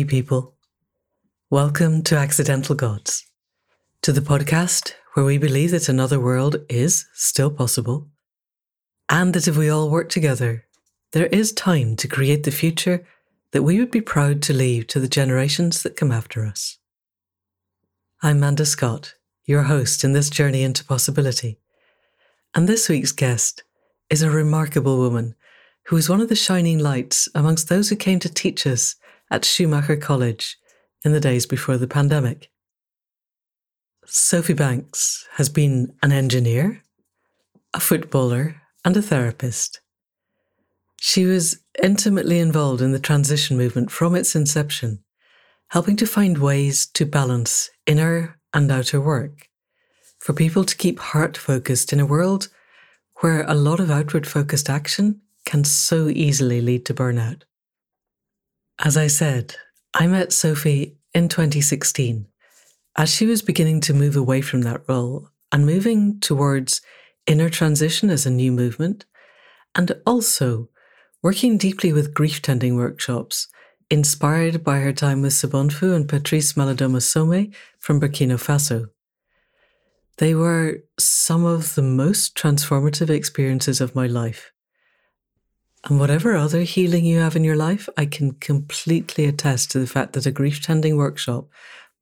Hey, people. Welcome to Accidental Gods, to the podcast where we believe that another world is still possible, and that if we all work together, there is time to create the future that we would be proud to leave to the generations that come after us. I'm Manda Scott, your host in this journey into possibility, and this week's guest is a remarkable woman who is one of the shining lights amongst those who came to teach us at Schumacher College in the days before the pandemic. Sophy Banks has been an engineer, a footballer, and a therapist. She was intimately involved in the transition movement from its inception, helping to find ways to balance inner and outer work for people to keep heart focused in a world where a lot of outward focused action can so easily lead to burnout. As I said, I met Sophy in 2016 as she was beginning to move away from that role and moving towards inner transition as a new movement, and also working deeply with grief tending workshops inspired by her time with Sobonfu and Patrice Malidoma Somé from Burkina Faso. They were some of the most transformative experiences of my life. And whatever other healing you have in your life, I can completely attest to the fact that a grief tending workshop,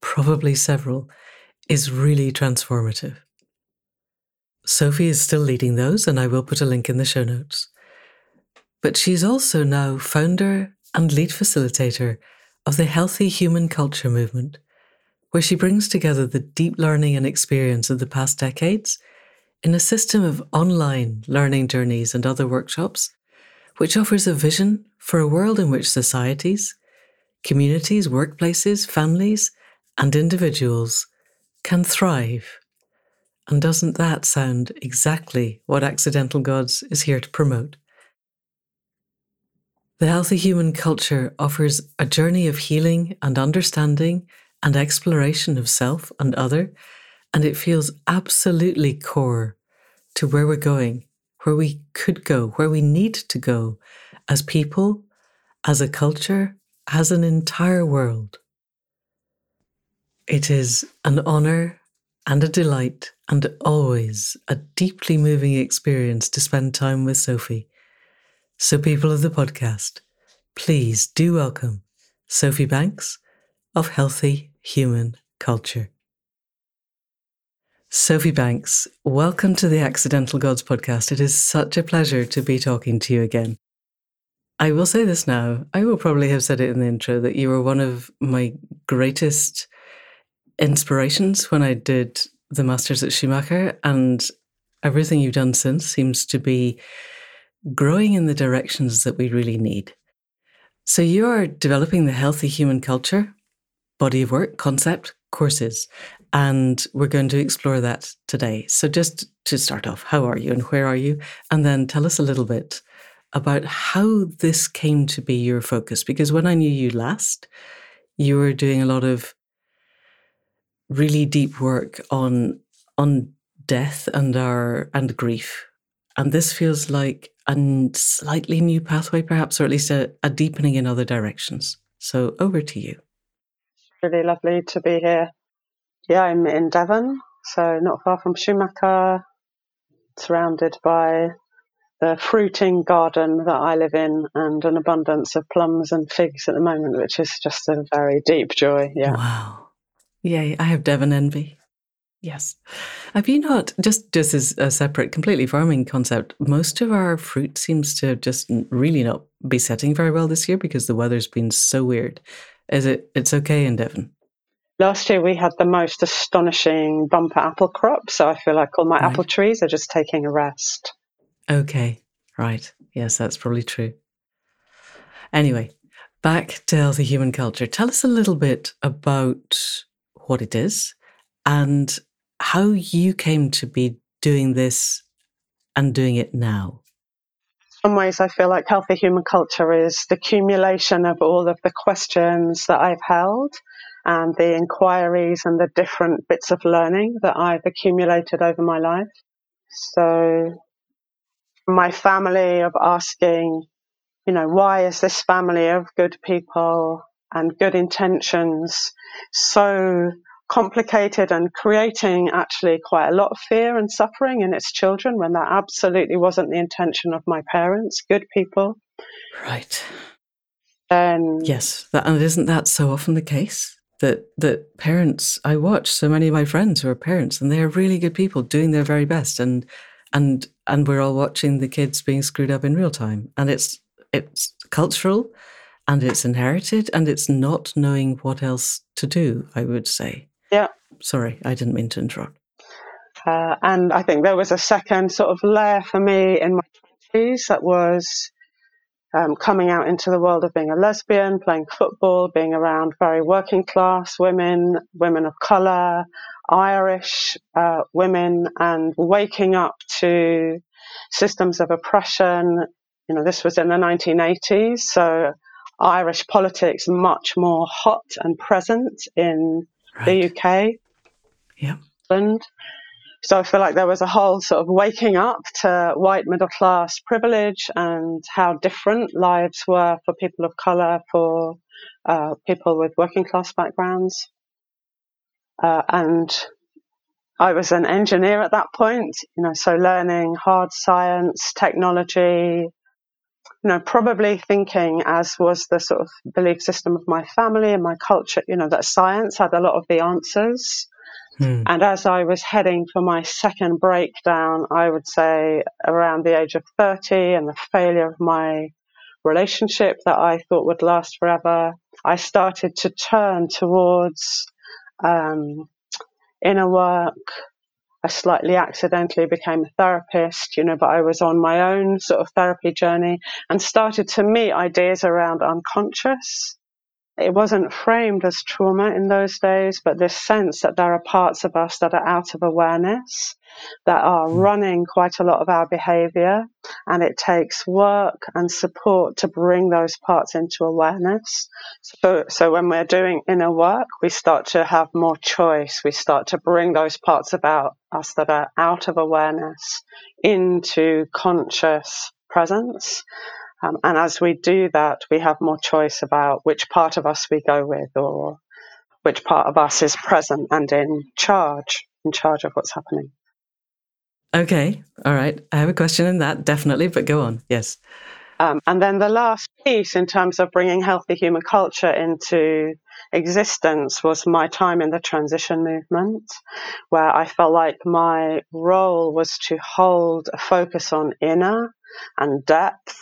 probably several, is really transformative. Sophy is still leading those, and I will put a link in the show notes. But she's also now founder and lead facilitator of the Healthy Human Culture Movement, where she brings together the deep learning and experience of the past decades in a system of online learning journeys and other workshops which offers a vision for a world in which societies, communities, workplaces, families, and individuals can thrive. And doesn't that sound exactly what Accidental Gods is here to promote? The Healthy Human Culture offers a journey of healing and understanding and exploration of self and other, and it feels absolutely core to where we're going where we could go, where we need to go as people, as a culture, as an entire world. It is an honour and a delight and always a deeply moving experience to spend time with Sophy. So, people of the podcast, please do welcome Sophy Banks of Healthy Human Culture. Sophy Banks, welcome to the Accidental Gods podcast. It is such a pleasure to be talking to you again. I will say this now. I will probably have said it in the intro that you were one of my greatest inspirations when I did the Masters at Schumacher, and everything you've done since seems to be growing in the directions that we really need. So, you are developing the healthy human culture, body of work, concept, courses. And we're going to explore that today. So, just to start off, how are you and where are you? And then tell us a little bit about how this came to be your focus. Because when I knew you last, you were doing a lot of really deep work on on death and our and grief. And this feels like a slightly new pathway, perhaps, or at least a, a deepening in other directions. So over to you. Really lovely to be here. Yeah, I'm in Devon, so not far from Schumacher, surrounded by the fruiting garden that I live in and an abundance of plums and figs at the moment, which is just a very deep joy. Yeah. Wow. Yay. I have Devon envy. Yes. Have you not, just, just as a separate, completely farming concept, most of our fruit seems to just really not be setting very well this year because the weather's been so weird. Is it, it's okay in Devon? Last year we had the most astonishing bumper apple crop, so I feel like all my right. apple trees are just taking a rest. Okay, right. Yes, that's probably true. Anyway, back to healthy human culture. Tell us a little bit about what it is and how you came to be doing this and doing it now. In some ways, I feel like healthy human culture is the accumulation of all of the questions that I've held and the inquiries and the different bits of learning that I've accumulated over my life. So, my family of asking, you know, why is this family of good people and good intentions so complicated and creating actually quite a lot of fear and suffering in its children when that absolutely wasn't the intention of my parents, good people. Right. And yes, that, and isn't that so often the case? That that parents I watch so many of my friends who are parents and they are really good people doing their very best and and and we're all watching the kids being screwed up in real time. And it's it's cultural and it's inherited and it's not knowing what else to do, I would say. Yeah. Sorry, I didn't mean to interrupt. Uh, and I think there was a second sort of layer for me in my 20s that was um, coming out into the world of being a lesbian, playing football, being around very working class women, women of colour, Irish uh, women, and waking up to systems of oppression. You know, this was in the 1980s, so Irish politics much more hot and present in right. the UK. Yeah. And so I feel like there was a whole sort of waking up to white middle class privilege and how different lives were for people of colour, for uh, people with working class backgrounds. Uh, and I was an engineer at that point, you know, so learning hard science, technology, you know, probably thinking, as was the sort of belief system of my family and my culture, you know, that science had a lot of the answers. Hmm. And as I was heading for my second breakdown, I would say around the age of 30 and the failure of my relationship that I thought would last forever, I started to turn towards um, inner work, I slightly accidentally became a therapist, you know, but I was on my own sort of therapy journey and started to meet ideas around unconscious it wasn't framed as trauma in those days, but this sense that there are parts of us that are out of awareness, that are hmm. running quite a lot of our behavior, and it takes work and support to bring those parts into awareness. So, so when we're doing inner work, we start to have more choice. We start to bring those parts about us that are out of awareness into conscious presence. Um, and as we do that, we have more choice about which part of us we go with or which part of us is present and in charge, in charge of what's happening. Okay, all right. I have a question in that, definitely, but go on. Yes. Um, and then the last piece in terms of bringing healthy human culture into existence was my time in the transition movement, where I felt like my role was to hold a focus on inner and depth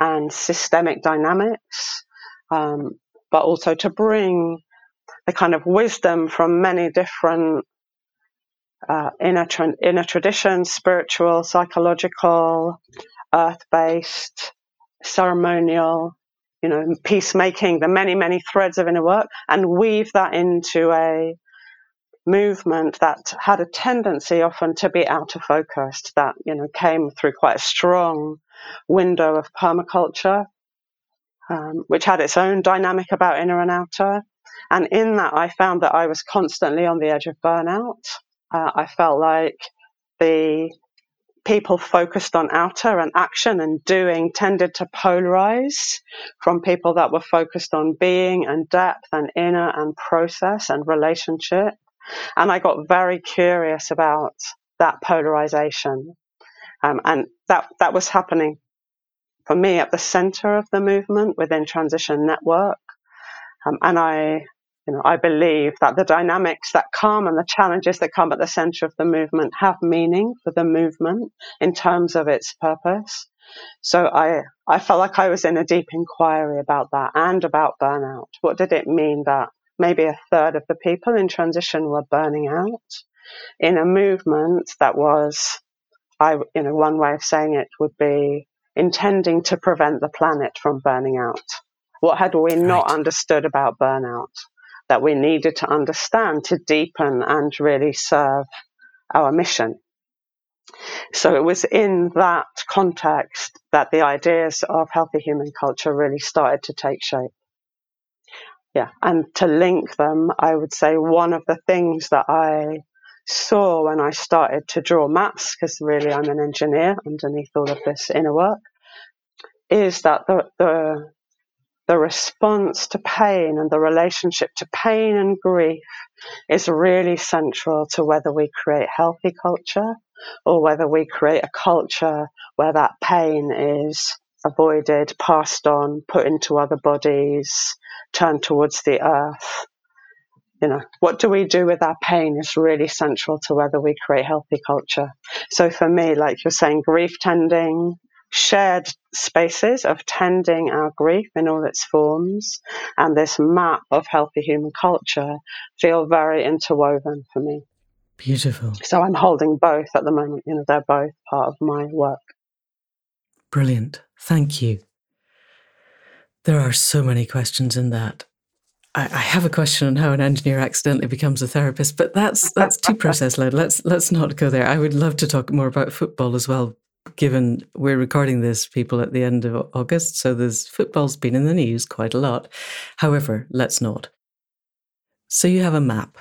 and systemic dynamics, um, but also to bring the kind of wisdom from many different uh, inner, tra- inner traditions, spiritual, psychological, earth based, ceremonial, you know, peacemaking, the many, many threads of inner work, and weave that into a movement that had a tendency often to be out of focus, that, you know, came through quite a strong window of permaculture, um, which had its own dynamic about inner and outer. And in that, I found that I was constantly on the edge of burnout. Uh, I felt like the people focused on outer and action and doing tended to polarize from people that were focused on being and depth and inner and process and relationship. And I got very curious about that polarization. Um, and that, that was happening for me at the center of the movement within Transition Network. Um, and I, you know, I believe that the dynamics that come and the challenges that come at the center of the movement have meaning for the movement in terms of its purpose. So I, I felt like I was in a deep inquiry about that and about burnout. What did it mean that maybe a third of the people in transition were burning out in a movement that was I, you know, one way of saying it would be intending to prevent the planet from burning out. What had we right. not understood about burnout that we needed to understand to deepen and really serve our mission? So it was in that context that the ideas of healthy human culture really started to take shape. Yeah, and to link them, I would say one of the things that I saw when I started to draw maps, because really I'm an engineer underneath all of this inner work, is that the, the the response to pain and the relationship to pain and grief is really central to whether we create healthy culture or whether we create a culture where that pain is avoided, passed on, put into other bodies, turned towards the earth. You know, what do we do with our pain is really central to whether we create healthy culture. So for me, like you're saying, grief tending, shared spaces of tending our grief in all its forms and this map of healthy human culture feel very interwoven for me. Beautiful. So I'm holding both at the moment. You know, they're both part of my work. Brilliant. Thank you. There are so many questions in that. I, have a question on how an engineer accidentally becomes a therapist, but that's that's too process led. Let's let's not go there. I would love to talk more about football as well, given we're recording this people at the end of August, so there's football's been in the news quite a lot. However, let's not. So you have a map,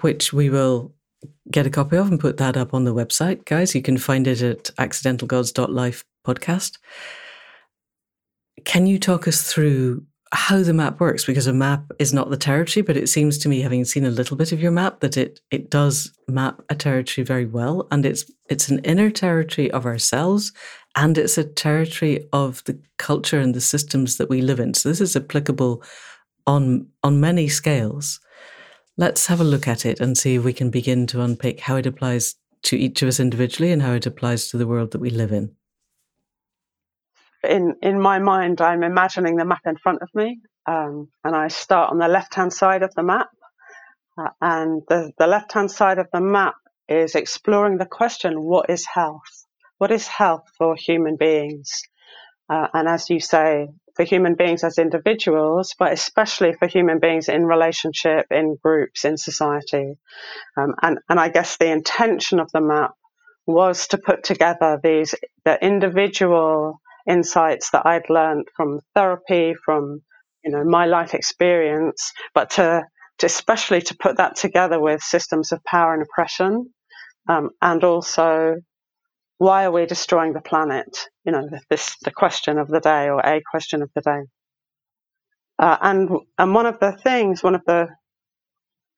which we will get a copy of and put that up on the website, guys. You can find it at accidentalgods.life podcast. Can you talk us through how the map works? Because a map is not the territory, but it seems to me, having seen a little bit of your map, that it it does map a territory very well, and it's it's an inner territory of ourselves, and it's a territory of the culture and the systems that we live in. So this is applicable on on many scales. Let's have a look at it and see if we can begin to unpick how it applies to each of us individually and how it applies to the world that we live in in in my mind, I'm imagining the map in front of me, um, and I start on the left hand side of the map, uh, and the the left hand side of the map is exploring the question: What is health? What is health for human beings? Uh, and as you say, for human beings as individuals, but especially for human beings in relationship, in groups, in society. Um, and, and I guess the intention of the map was to put together these the individual insights that I'd learned from therapy, from you know my life experience, but to, to especially to put that together with systems of power and oppression, um, and also why are we destroying the planet? You know, this the question of the day or a question of the day. Uh, and and one of the things, one of the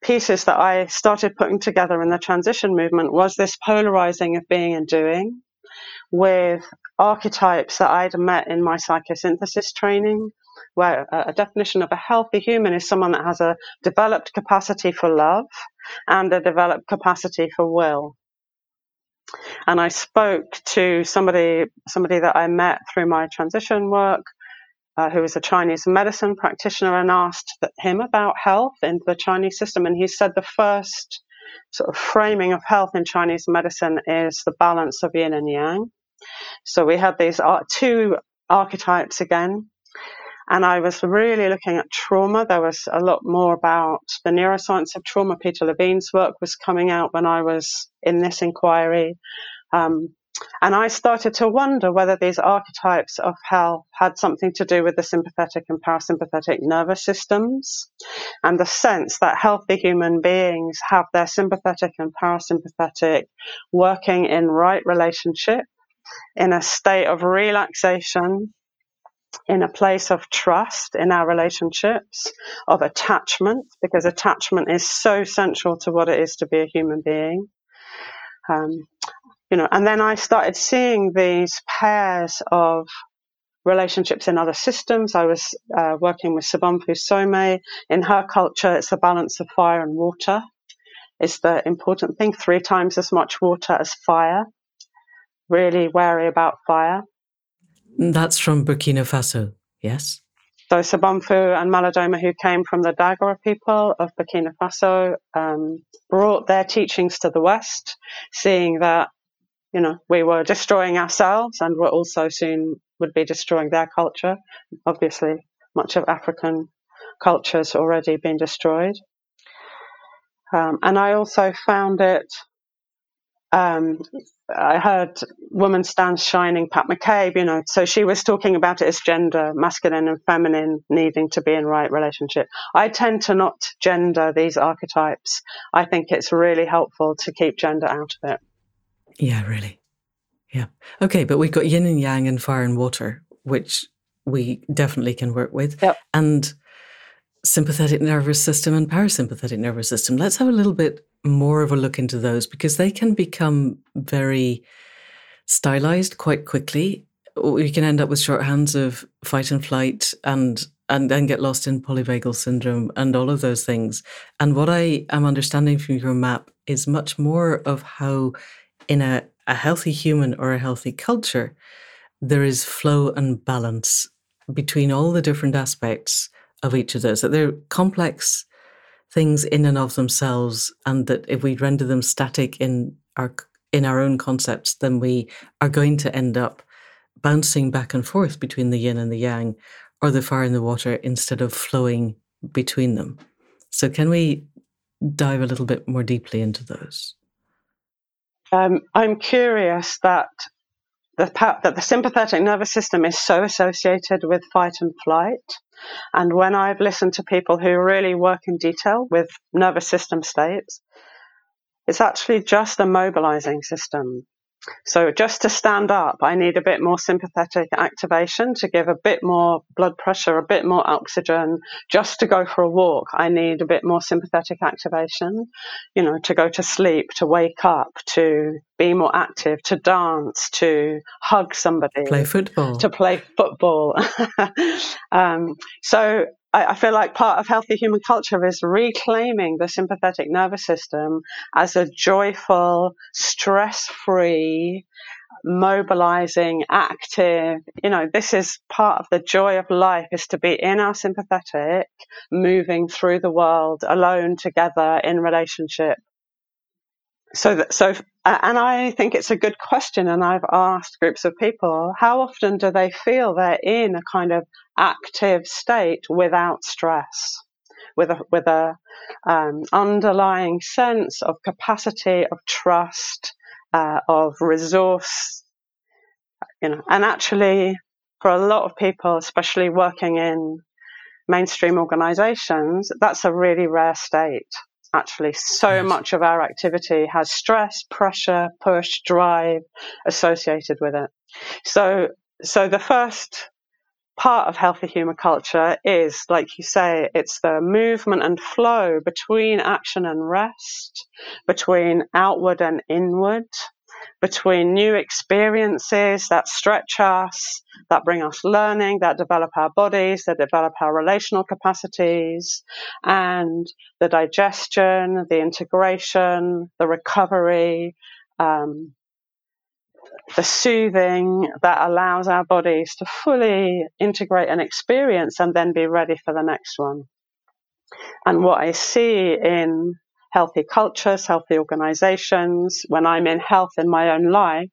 pieces that I started putting together in the transition movement was this polarizing of being and doing with archetypes that I'd met in my psychosynthesis training, where a definition of a healthy human is someone that has a developed capacity for love and a developed capacity for will. And I spoke to somebody, somebody that I met through my transition work, uh, who was a Chinese medicine practitioner, and asked him about health in the Chinese system. And he said the first sort of framing of health in Chinese medicine is the balance of yin and yang. So we had these two archetypes again. And I was really looking at trauma. There was a lot more about the neuroscience of trauma. Peter Levine's work was coming out when I was in this inquiry. Um, and I started to wonder whether these archetypes of health had something to do with the sympathetic and parasympathetic nervous systems and the sense that healthy human beings have their sympathetic and parasympathetic working in right relationship in a state of relaxation, in a place of trust in our relationships, of attachment, because attachment is so central to what it is to be a human being. Um, you know, and then I started seeing these pairs of relationships in other systems. I was uh, working with Sobonfu Somé. In her culture, it's the balance of fire and water is the important thing. Three times as much water as fire really wary about fire. That's from Burkina Faso, yes? So Sobonfu and Malidoma, who came from the Dagara people of Burkina Faso, um, brought their teachings to the West, seeing that, you know, we were destroying ourselves and we're also soon would be destroying their culture. Obviously, much of African culture has already been destroyed. Um, and I also found it um, I heard Woman Stands Shining, Pat McCabe, you know, so she was talking about it as gender, masculine and feminine needing to be in right relationship. I tend to not gender these archetypes. I think it's really helpful to keep gender out of it. Yeah, really. Yeah. Okay, but we've got yin and yang and fire and water, which we definitely can work with. Yep. And sympathetic nervous system and parasympathetic nervous system. Let's have a little bit more of a look into those because they can become very stylized quite quickly. We can end up with shorthands of fight and flight and and then get lost in polyvagal syndrome and all of those things. And what I am understanding from your map is much more of how in a, a healthy human or a healthy culture, there is flow and balance between all the different aspects of each of those, that they're complex things in and of themselves, and that if we render them static in our in our own concepts, then we are going to end up bouncing back and forth between the yin and the yang, or the fire and the water, instead of flowing between them. So, can we dive a little bit more deeply into those? Um, I'm curious that the that the sympathetic nervous system is so associated with fight and flight. And when I've listened to people who really work in detail with nervous system states, it's actually just a mobilizing system. So just to stand up, I need a bit more sympathetic activation to give a bit more blood pressure, a bit more oxygen. Just to go for a walk, I need a bit more sympathetic activation. You know, to go to sleep, to wake up, to be more active, to dance, to hug somebody, play football, to play football. um, so I, feel like part of healthy human culture is reclaiming the sympathetic nervous system as a joyful, stress free, mobilizing, active. You know, this is part of the joy of life is to be in our sympathetic, moving through the world alone, together, in relationship. So, that, so, and I think it's a good question. And I've asked groups of people, how often do they feel they're in a kind of active state without stress, with a with a um, underlying sense of capacity, of trust, uh, of resource, you know, and actually for a lot of people, especially working in mainstream organizations, that's a really rare state. Actually, so yes. much of our activity has stress, pressure, push, drive associated with it. So, so the first part of healthy human culture is, like you say, it's the movement and flow between action and rest, between outward and inward, between new experiences that stretch us, that bring us learning, that develop our bodies, that develop our relational capacities, and the digestion, the integration, the recovery, um, the soothing that allows our bodies to fully integrate an experience and then be ready for the next one. And what I see in healthy cultures, healthy organizations, when I'm in health in my own life,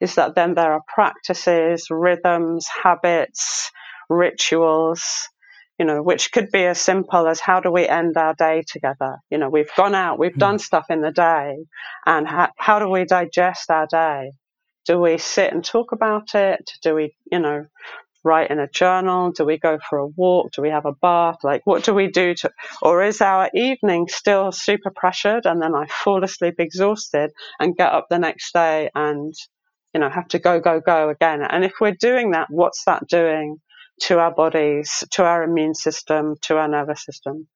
is that then there are practices, rhythms, habits, rituals, you know, which could be as simple as how do we end our day together? You know, we've gone out, we've done hmm. stuff in the day, and ha- how do we digest our day? Do we sit and talk about it? Do we, you know, write in a journal? Do we go for a walk? Do we have a bath? Like, what do we do to, or is our evening still super pressured and then I fall asleep exhausted and get up the next day and, you know, have to go, go, go again? And if we're doing that, what's that doing to our bodies, to our immune system, to our nervous system?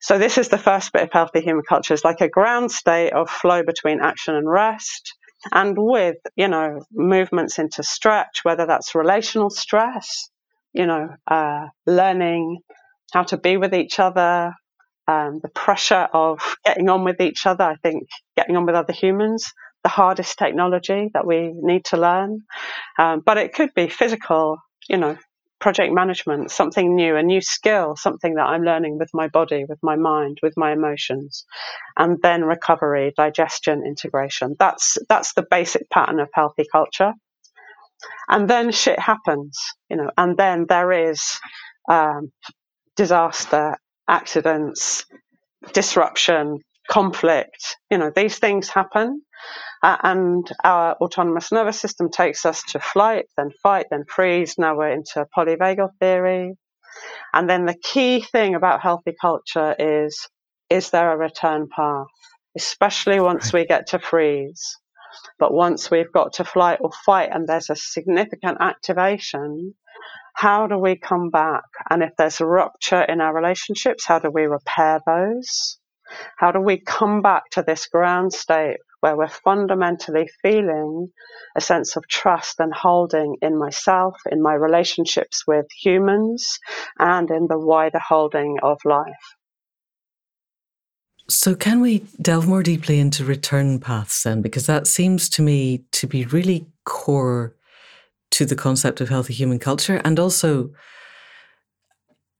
So this is the first bit of healthy human culture. It's like a ground state of flow between action and rest and with you know movements into stretch whether that's relational stress you know uh, learning how to be with each other um, the pressure of getting on with each other i think getting on with other humans the hardest technology that we need to learn. Um, but it could be physical you know project management, something new, a new skill, something that I'm learning with my body, with my mind, with my emotions. And then recovery, digestion, integration. That's, that's the basic pattern of healthy culture. And then shit happens, you know, and then there is um, disaster, accidents, disruption, conflict. You know, these things happen. Uh, and our autonomous nervous system takes us to flight, then fight, then freeze. Now we're into polyvagal theory. And then the key thing about healthy culture is is there a return path, especially once we get to freeze? But once we've got to flight or fight and there's a significant activation, how do we come back? And if there's a rupture in our relationships, how do we repair those? How do we come back to this ground state where we're fundamentally feeling a sense of trust and holding in myself, in my relationships with humans, and in the wider holding of life? So, can we delve more deeply into return paths then? Because that seems to me to be really core to the concept of healthy human culture. And also,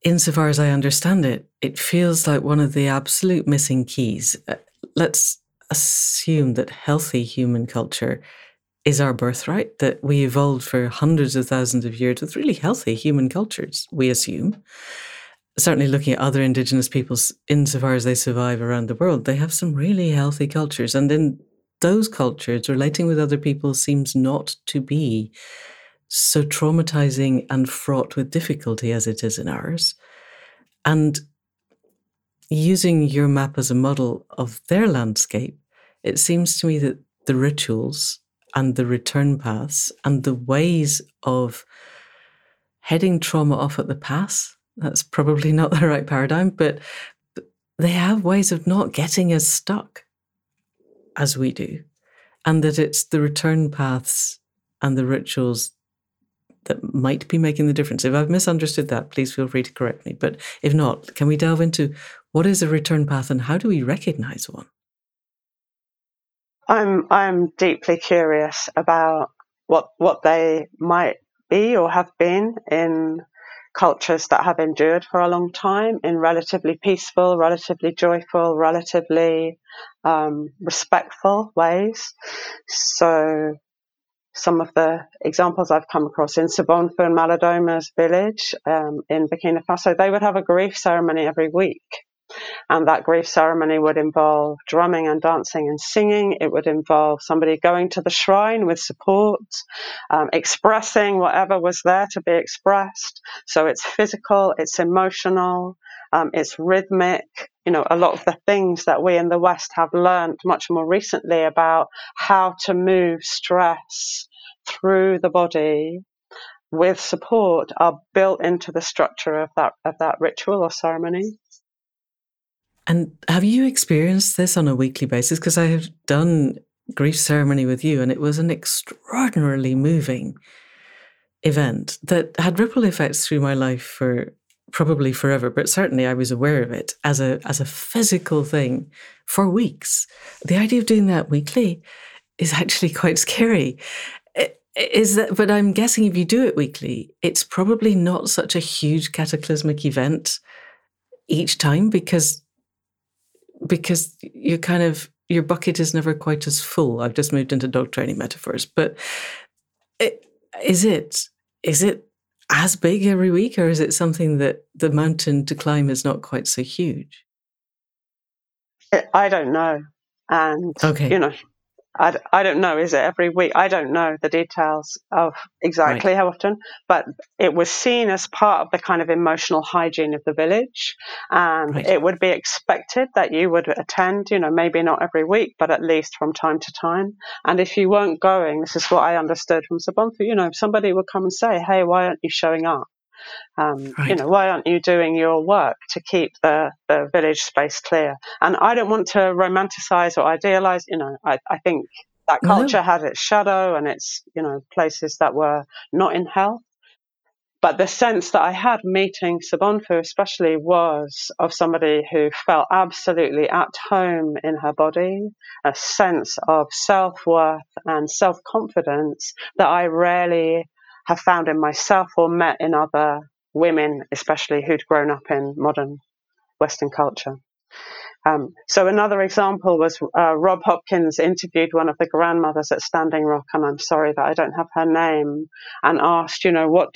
insofar as I understand it, it feels like one of the absolute missing keys. Uh, let's assume that healthy human culture is our birthright, that we evolved for hundreds of thousands of years with really healthy human cultures, we assume. Certainly, looking at other indigenous peoples, insofar as they survive around the world, they have some really healthy cultures. And in those cultures, relating with other people seems not to be so traumatizing and fraught with difficulty as it is in ours. And using your map as a model of their landscape, it seems to me that the rituals and the return paths and the ways of heading trauma off at the pass, that's probably not the right paradigm, but they have ways of not getting as stuck as we do. And that it's the return paths and the rituals that might be making the difference. If I've misunderstood that, please feel free to correct me. But if not, can we delve into what is a return path and how do we recognize one? I'm I'm deeply curious about what what they might be or have been in cultures that have endured for a long time in relatively peaceful, relatively joyful, relatively um, respectful ways. So some of the examples I've come across in Sobonfu and Malidoma's village um, in Burkina Faso, they would have a grief ceremony every week. And that grief ceremony would involve drumming and dancing and singing. It would involve somebody going to the shrine with support, um, expressing whatever was there to be expressed. So it's physical, it's emotional, um, it's rhythmic. You know, a lot of the things that we in the West have learned much more recently about how to move stress through the body with support are built into the structure of that of that ritual or ceremony. And have you experienced this on a weekly basis? Because I have done grief ceremony with you, and it was an extraordinarily moving event that had ripple effects through my life for probably forever, but certainly I was aware of it as a as a physical thing for weeks. The idea of doing that weekly is actually quite scary. Is that but I'm guessing if you do it weekly, it's probably not such a huge cataclysmic event each time because because you kind of your bucket is never quite as full. I've just moved into dog training metaphors, but it, is it is it as big every week, or is it something that the mountain to climb is not quite so huge? I don't know, and okay. you know, I, I don't know, is it every week? I don't know the details of exactly right. how often, but it was seen as part of the kind of emotional hygiene of the village. And right. it would be expected that you would attend, you know, maybe not every week, but at least from time to time. And if you weren't going, this is what I understood from Sobonfu, you know, somebody would come and say, hey, why aren't you showing up? Um, right. You know, why aren't you doing your work to keep the, the village space clear? And I don't want to romanticize or idealize. You know, I, I think that culture no. had its shadow and its, you know, places that were not in health. But the sense that I had meeting Sobonfu especially was of somebody who felt absolutely at home in her body, a sense of self worth and self confidence that I rarely have found in myself or met in other women, especially who'd grown up in modern Western culture. Um, so another example was uh, Rob Hopkins interviewed one of the grandmothers at Standing Rock, and I'm sorry that I don't have her name, and asked, you know, what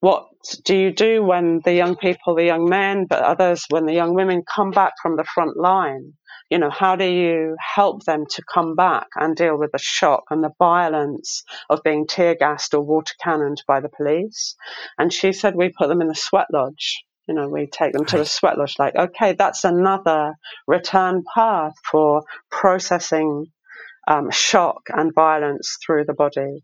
what do you do when the young people, the young men, but others, when the young women come back from the front line? You know, how do you help them to come back and deal with the shock and the violence of being tear gassed or water cannoned by the police? And she said, we put them in the sweat lodge. You know, we take them to the sweat lodge, like, okay, that's another return path for processing um, shock and violence through the body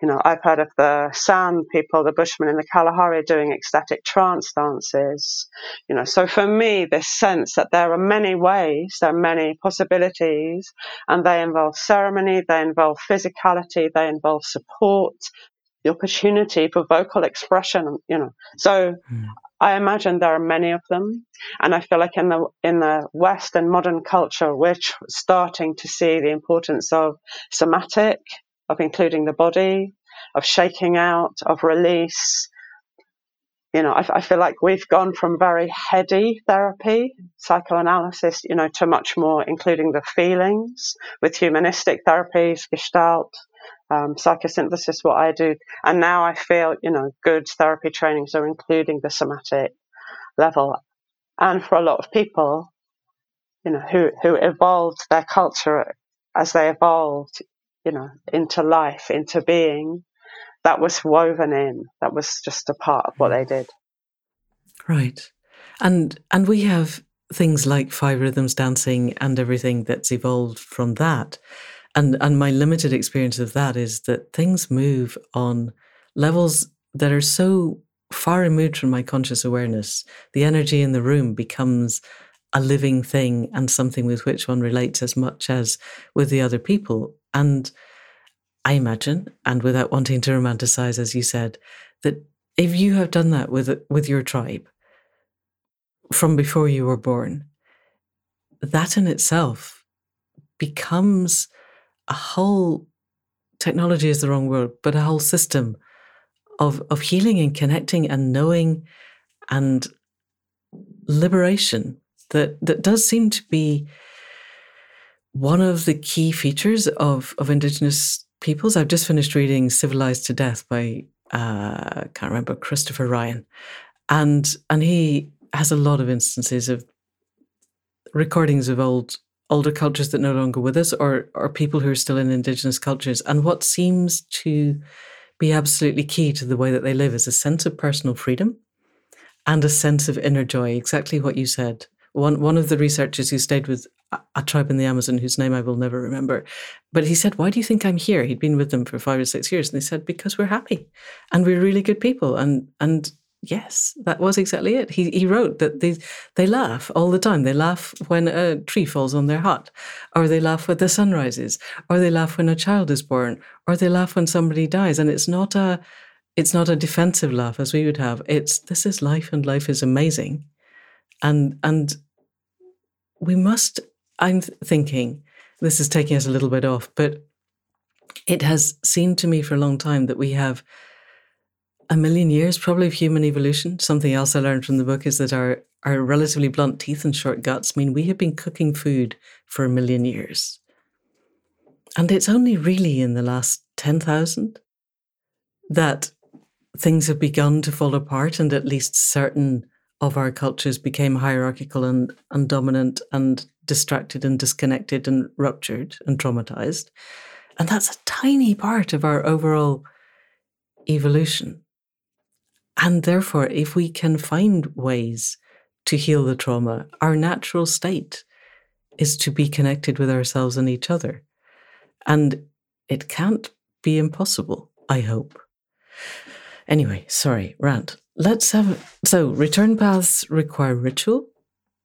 You know, I've heard of the San people, the Bushmen in the Kalahari doing ecstatic trance dances. You know, so for me, this sense that there are many ways, there are many possibilities, and they involve ceremony, they involve physicality, they involve support, the opportunity for vocal expression. You know, so mm. I imagine there are many of them, and I feel like in the in the West and modern culture, we're starting to see the importance of somatic, of including the body, of shaking out, of release. You know, I, I feel like we've gone from very heady therapy, psychoanalysis, you know, to much more including the feelings with humanistic therapies, Gestalt, um, psychosynthesis, what I do. And now I feel, you know, good therapy trainings are including the somatic level. And for a lot of people, you know, who, who evolved their culture as they evolved, you know, into life, into being, that was woven in. That was just a part of what mm. they did. Right. And and we have things like five rhythms dancing and everything that's evolved from that. And and my limited experience of that is that things move on levels that are so far removed from my conscious awareness. The energy in the room becomes a living thing and something with which one relates as much as with the other people. And I imagine, and without wanting to romanticize, as you said, that if you have done that with with your tribe from before you were born, that in itself becomes a whole technology is the wrong word, but a whole system of of healing and connecting and knowing and liberation that that does seem to be one of the key features of of indigenous peoples. I've just finished reading Civilized to Death by uh, I can't remember Christopher Ryan, and and he has a lot of instances of recordings of old older cultures that no longer with us or or people who are still in indigenous cultures. And what seems to be absolutely key to the way that they live is a sense of personal freedom and a sense of inner joy. Exactly what you said. One one of the researchers who stayed with a tribe in the Amazon whose name I will never remember. But he said, Why do you think I'm here? He'd been with them for five or six years. And they said, Because we're happy and we're really good people. And and yes, that was exactly it. He he wrote that they they laugh all the time. They laugh when a tree falls on their hut, or they laugh when the sun rises, or they laugh when a child is born, or they laugh when somebody dies. And it's not a it's not a defensive laugh as we would have. It's this is life and life is amazing. And and we must I'm thinking this is taking us a little bit off, but it has seemed to me for a long time that we have a million years probably of human evolution. Something else I learned from the book is that our, our relatively blunt teeth and short guts mean we have been cooking food for a million years. And it's only really in the last 10,000 that things have begun to fall apart and at least certain of our cultures became hierarchical and, and dominant and distracted and disconnected and ruptured and traumatized. And that's a tiny part of our overall evolution. And therefore, if we can find ways to heal the trauma, our natural state is to be connected with ourselves and each other. And it can't be impossible, I hope. Anyway, sorry, rant. Let's have so return paths require ritual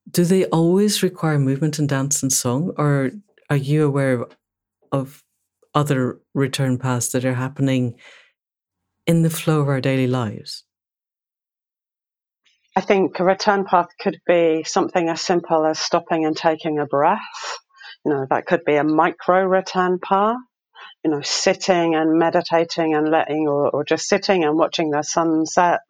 do they always require movement and dance and song, or are you aware of other return paths that are happening in the flow of our daily lives? I think a return path could be something as simple as stopping and taking a breath. You know, that could be a micro return path you know, sitting and meditating and letting, or, or just sitting and watching the sunset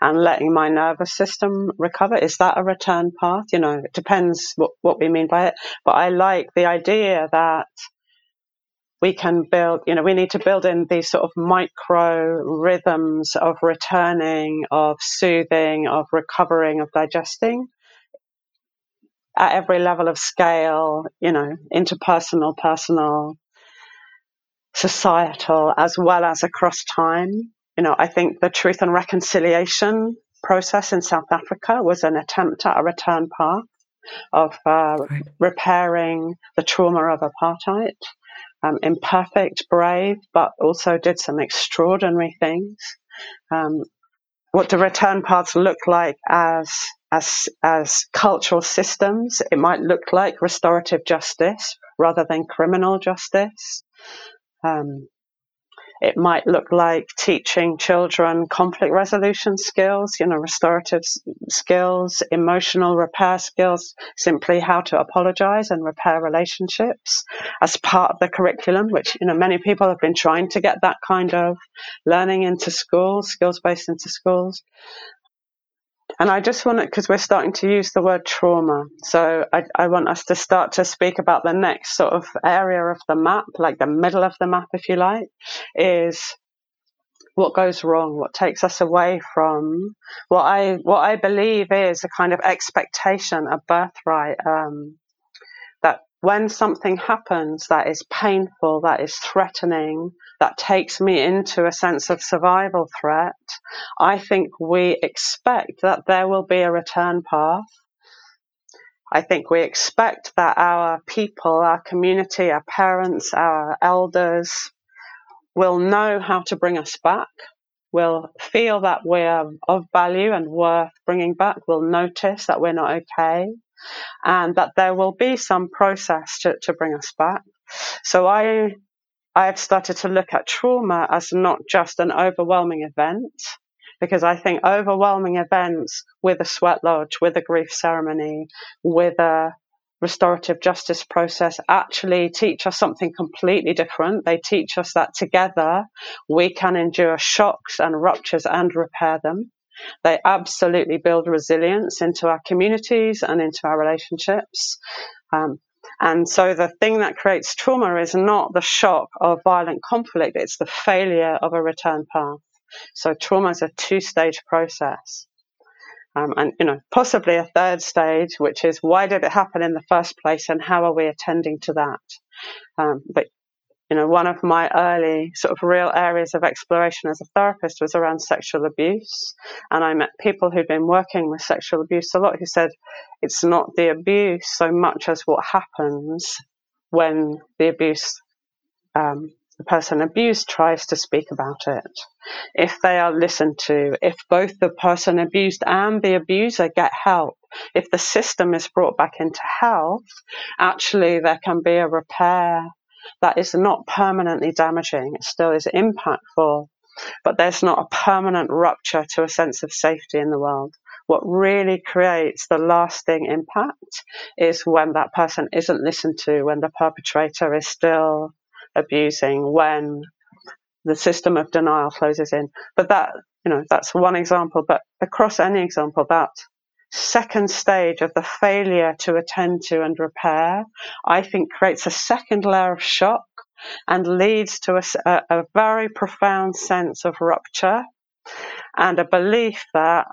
and letting my nervous system recover. Is that a return path? You know, it depends what, what we mean by it. But I like the idea that we can build, you know, we need to build in these sort of micro rhythms of returning, of soothing, of recovering, of digesting at every level of scale, you know, interpersonal, personal, societal as well as across time. You know, I think the truth and reconciliation process in South Africa was an attempt at a return path. of uh, right. repairing the trauma of apartheid. Um, imperfect, brave, but also did some extraordinary things. Um, what do return paths look like as as as cultural systems? It might look like restorative justice rather than criminal justice. Um, it might look like teaching children conflict resolution skills, you know, restorative skills, emotional repair skills, simply how to apologize and repair relationships as part of the curriculum, which, you know, many people have been trying to get that kind of learning into schools, skills based into schools. And I just want to, because we're starting to use the word trauma. So I, I, want us to start to speak about the next sort of area of the map, like the middle of the map, if you like, is what goes wrong, what takes us away from what I, what I believe is a kind of expectation, a birthright, um, when something happens that is painful, that is threatening, that takes me into a sense of survival threat, I think we expect that there will be a return path. I think we expect that our people, our community, our parents, our elders will know how to bring us back, will feel that we're of value and worth bringing back, will notice that we're not okay, and that there will be some process to, to bring us back. So I I have started to look at trauma as not just an overwhelming event, because I think overwhelming events with a sweat lodge, with a grief ceremony, with a restorative justice process actually teach us something completely different. They teach us that together we can endure shocks and ruptures and repair them. They absolutely build resilience into our communities and into our relationships. Um, and so the thing that creates trauma is not the shock of violent conflict, it's the failure of a return path. So trauma is a two stage process. Um, and you know possibly a third stage, which is why did it happen in the first place, and how are we attending to that? Um, but you know, one of my early sort of real areas of exploration as a therapist was around sexual abuse. And I met people who'd been working with sexual abuse a lot who said it's not the abuse so much as what happens when the abuse, um, the person abused tries to speak about it. If they are listened to, if both the person abused and the abuser get help, if the system is brought back into health, actually there can be a repair that is not permanently damaging. It still is impactful, but there's not a permanent rupture to a sense of safety in the world. What really creates the lasting impact is when that person isn't listened to, when the perpetrator is still abusing, when the system of denial closes in. But that, you know, that's one example. But across any example, that second stage of the failure to attend to and repair, I think creates a second layer of shock and leads to a, a, very profound sense of rupture and a belief that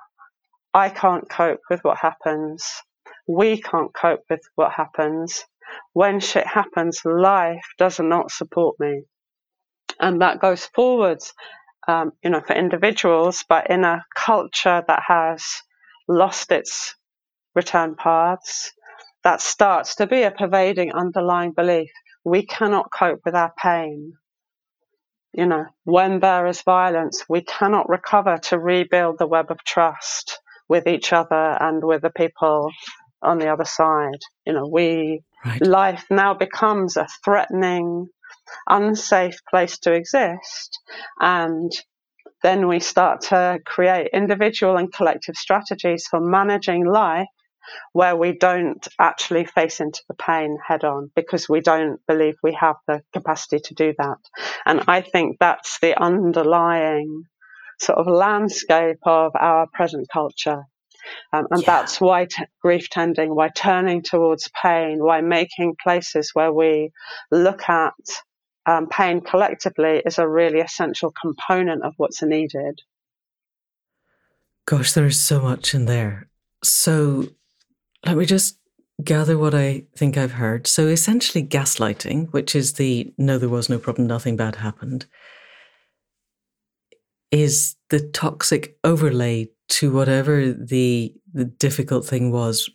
I can't cope with what happens. We can't cope with what happens. When shit happens, life does not support me. And that goes forwards, um, you know, for individuals, but in a culture that has lost its return paths, that starts to be a pervading underlying belief. We cannot cope with our pain. You know, when there is violence, we cannot recover to rebuild the web of trust with each other and with the people on the other side. You know, we, right. life now becomes a threatening, unsafe place to exist. And then we start to create individual and collective strategies for managing life where we don't actually face into the pain head on because we don't believe we have the capacity to do that. And I think that's the underlying sort of landscape of our present culture. Um, and yeah. that's why t- grief tending, why turning towards pain, why making places where we look at um, pain collectively is a really essential component of what's needed. Gosh, there is so much in there. So let me just gather what I think I've heard. So essentially, gaslighting, which is the no, there was no problem, nothing bad happened, is the toxic overlay to whatever the the difficult thing was,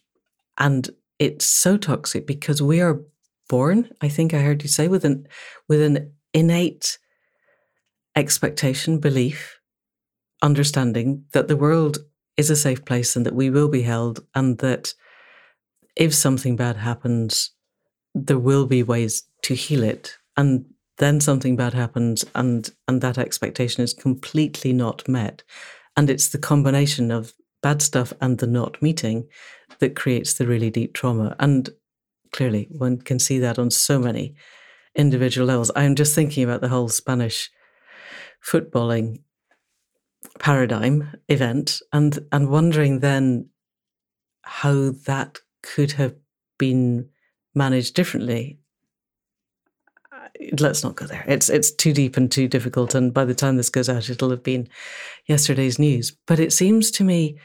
and it's so toxic because we are born, I think I heard you say, with an with an innate expectation, belief, understanding that the world is a safe place and that we will be held and that if something bad happens, there will be ways to heal it. And then something bad happens and and that expectation is completely not met. And it's the combination of bad stuff and the not meeting that creates the really deep trauma. And clearly one can see that on so many individual levels. I'm just thinking about the whole Spanish footballing paradigm event and and wondering then how that could have been managed differently. Uh, let's not go there. It's it's too deep and too difficult and by the time this goes out it'll have been yesterday's news. But it seems to me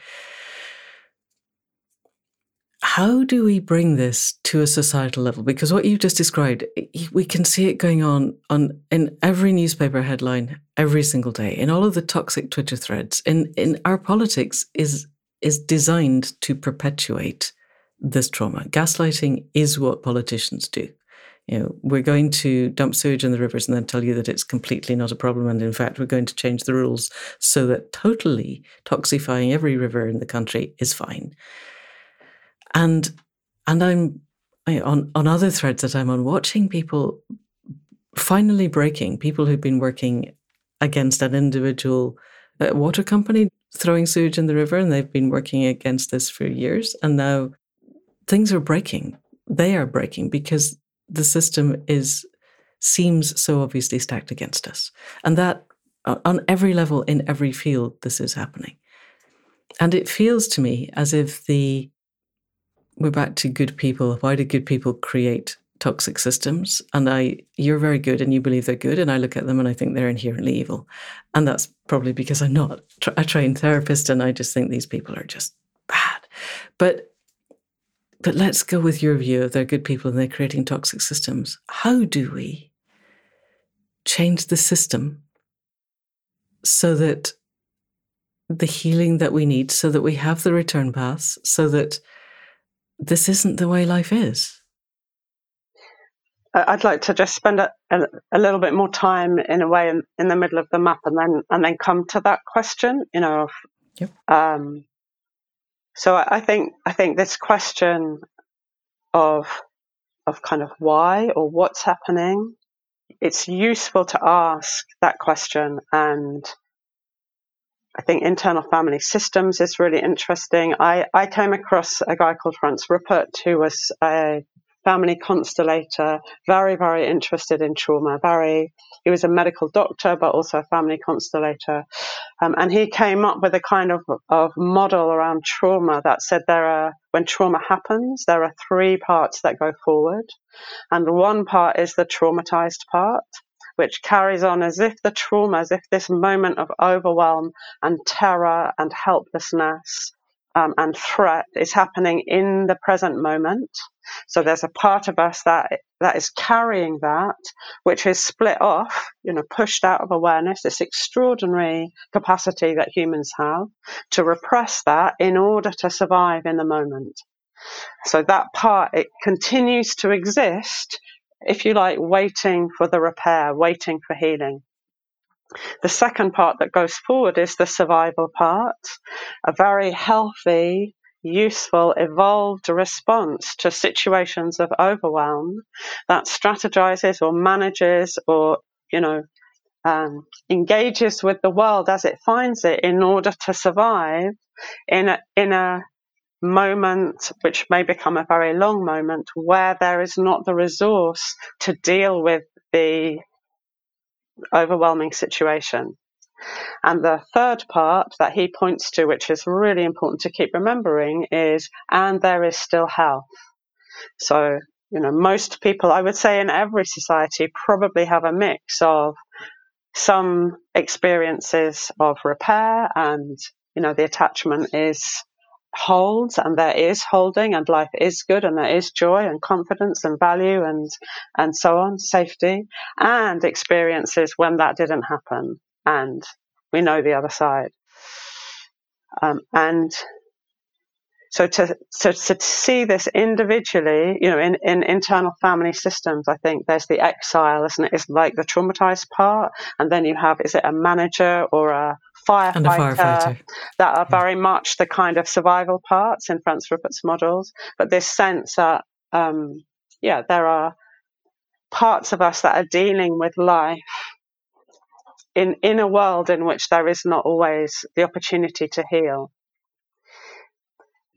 how do we bring this to a societal level? Because what you've just described, we can see it going on on in every newspaper headline every single day, in all of the toxic Twitter threads. In in our politics is is designed to perpetuate this trauma. Gaslighting is what politicians do. You know, we're going to dump sewage in the rivers and then tell you that it's completely not a problem, and in fact, we're going to change the rules so that totally toxifying every river in the country is fine and and I'm on on other threads that I'm on watching people finally breaking people who've been working against an individual uh, water company throwing sewage in the river and they've been working against this for years. And now things are breaking. They are breaking because the system is seems so obviously stacked against us. And that on every level in every field this is happening. And it feels to me as if the we're back to good people. Why do good people create toxic systems? And I, you're very good, and you believe they're good, and I look at them and I think they're inherently evil, and that's probably because I'm not a trained therapist, and I just think these people are just bad. But but let's go with your view of they're good people and they're creating toxic systems. How do we change the system so that the healing that we need, so that we have the return paths, so that this isn't the way life is. I'd like to just spend a, a, a, little bit more time in a way in, in, the middle of the map and then and then come to that question, you know. Yep. Um, so I, I think I think this question of of kind of why or what's happening, it's useful to ask that question and I think internal family systems is really interesting. I, I came across a guy called Franz Ruppert who was a family constellator, very, very interested in trauma. Very, he was a medical doctor, but also a family constellator. Um, and he came up with a kind of, of model around trauma that said there are, when trauma happens, there are three parts that go forward. And one part is the traumatized part which carries on as if the trauma, as if this moment of overwhelm and terror and helplessness um, and threat is happening in the present moment. So there's a part of us that that is carrying that, which is split off, you know, pushed out of awareness. This extraordinary capacity that humans have to repress that in order to survive in the moment. So that part it continues to exist if you like, waiting for the repair, waiting for healing. The second part that goes forward is the survival part, a very healthy, useful, evolved response to situations of overwhelm that strategizes or manages or, you know, um, engages with the world as it finds it in order to survive in a, in a moment, which may become a very long moment, where there is not the resource to deal with the overwhelming situation. And the third part that he points to, which is really important to keep remembering, is and there is still health. So, you know, most people, I would say in every society, probably have a mix of some experiences of repair and, you know, the attachment is holds and there is holding and life is good and there is joy and confidence and value and and so on safety and experiences when that didn't happen and we know the other side um, and So to, so to see this individually, you know, in, in internal family systems, I think there's the exile, isn't it? It's like the traumatized part. And then you have, is it a manager or a firefighter, a firefighter. that are yeah. very much the kind of survival parts in Franz Ruppert's models. But this sense that, um, yeah, there are parts of us that are dealing with life in, in a world in which there is not always the opportunity to heal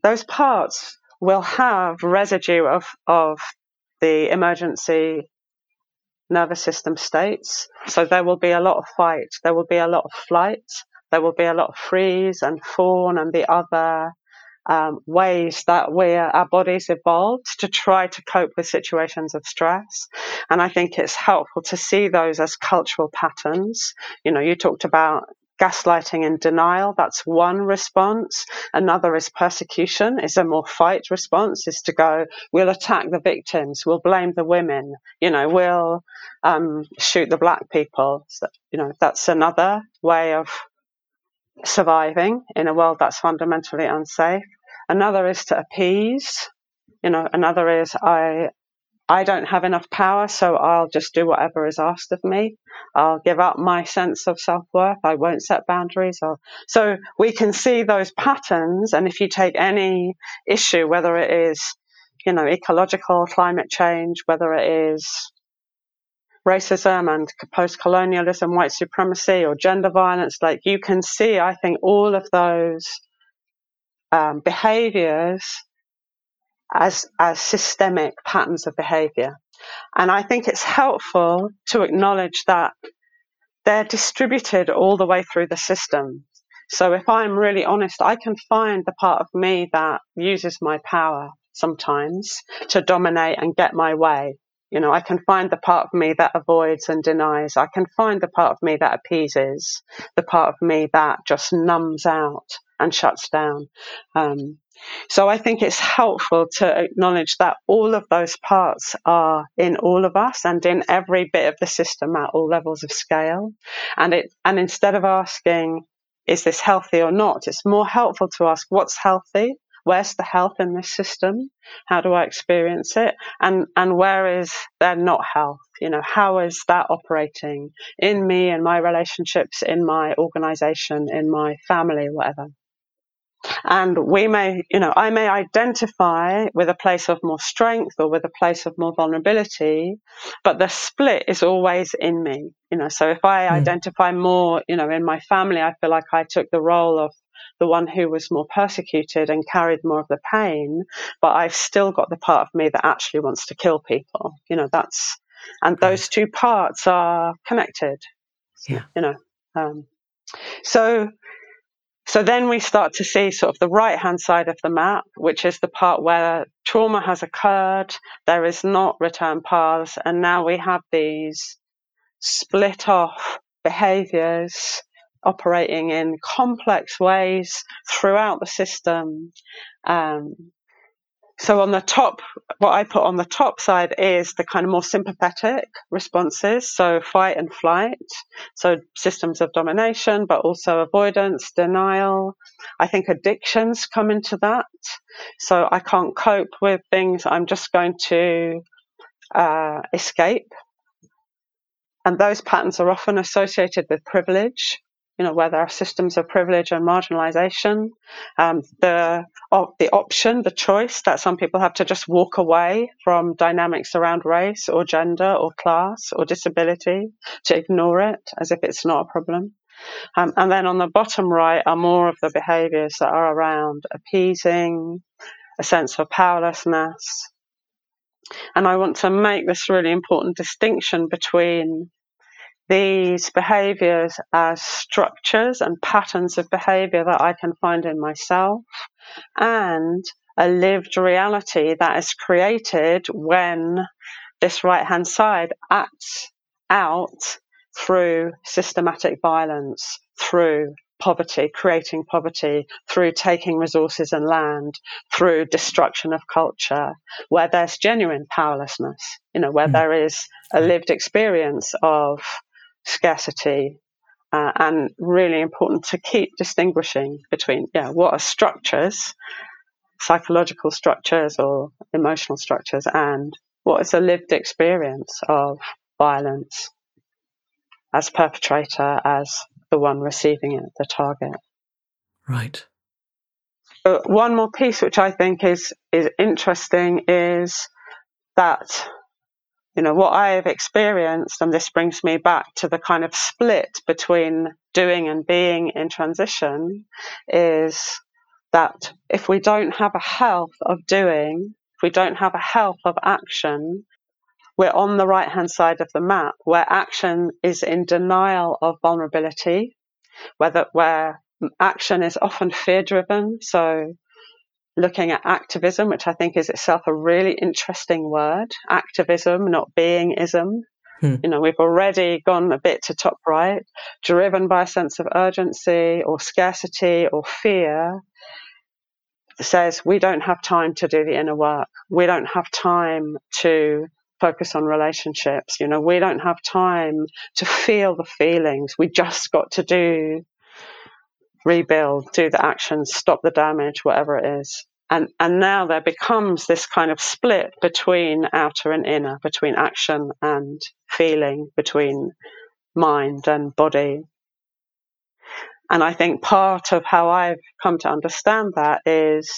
those parts will have residue of, of the emergency nervous system states. So there will be a lot of fight, there will be a lot of flight, there will be a lot of freeze and fawn and the other um, ways that we our bodies evolved to try to cope with situations of stress. And I think it's helpful to see those as cultural patterns. You know, you talked about gaslighting and denial. That's one response. Another is persecution, is a more fight response, is to go, we'll attack the victims, we'll blame the women, you know, we'll um, shoot the black people. So, you know, that's another way of surviving in a world that's fundamentally unsafe. Another is to appease. You know, another is I I don't have enough power, so I'll just do whatever is asked of me. I'll give up my sense of self worth. I won't set boundaries. I'll... So we can see those patterns. And if you take any issue, whether it is, you know, ecological climate change, whether it is racism and post colonialism, white supremacy, or gender violence, like you can see, I think, all of those um, behaviors as, as systemic patterns of behavior. And I think it's helpful to acknowledge that they're distributed all the way through the system. So if I'm really honest, I can find the part of me that uses my power sometimes to dominate and get my way. You know, I can find the part of me that avoids and denies. I can find the part of me that appeases, the part of me that just numbs out and shuts down. Um, so I think it's helpful to acknowledge that all of those parts are in all of us and in every bit of the system at all levels of scale. And it, and instead of asking, is this healthy or not? It's more helpful to ask what's healthy? Where's the health in this system? How do I experience it? And, and where is there not health? You know, how is that operating in me and my relationships, in my organization, in my family, whatever? And we may, you know, I may identify with a place of more strength or with a place of more vulnerability, but the split is always in me, you know. So if I mm. identify more, you know, in my family, I feel like I took the role of the one who was more persecuted and carried more of the pain, but I've still got the part of me that actually wants to kill people. You know, that's, and those two parts are connected. Yeah. You know, um, so so then we start to see sort of the right hand side of the map, which is the part where trauma has occurred, there is not return paths, and now we have these split off behaviors operating in complex ways throughout the system. Um, so on the top, what I put on the top side is the kind of more sympathetic responses. So fight and flight. So systems of domination, but also avoidance, denial. I think addictions come into that. So I can't cope with things. I'm just going to uh, escape. And those patterns are often associated with privilege you know, where there are systems of privilege and marginalization, um, the the option, the choice that some people have to just walk away from dynamics around race or gender or class or disability, to ignore it as if it's not a problem. Um, and then on the bottom right are more of the behaviors that are around appeasing, a sense of powerlessness. And I want to make this really important distinction between these behaviors as structures and patterns of behavior that I can find in myself and a lived reality that is created when this right hand side acts out through systematic violence, through poverty, creating poverty, through taking resources and land, through destruction of culture, where there's genuine powerlessness, you know, where mm. there is a lived experience of scarcity, uh, and really important to keep distinguishing between yeah what are structures psychological structures or emotional structures and what is a lived experience of violence as perpetrator, as the one receiving it, the target. Right. Uh, one more piece which I think is is interesting is that you know what I have experienced, and this brings me back to the kind of split between doing and being in transition, is that if we don't have a health of doing, if we don't have a health of action, we're on the right hand side of the map where action is in denial of vulnerability, whether where action is often fear driven. So looking at activism, which I think is itself a really interesting word, activism, not beingism. Hmm. You know, we've already gone a bit to top right, driven by a sense of urgency or scarcity or fear, says we don't have time to do the inner work. We don't have time to focus on relationships. You know, we don't have time to feel the feelings. We just got to do, rebuild, do the actions, stop the damage, whatever it is. And, and now there becomes this kind of split between outer and inner, between action and feeling, between mind and body. And I think part of how I've come to understand that is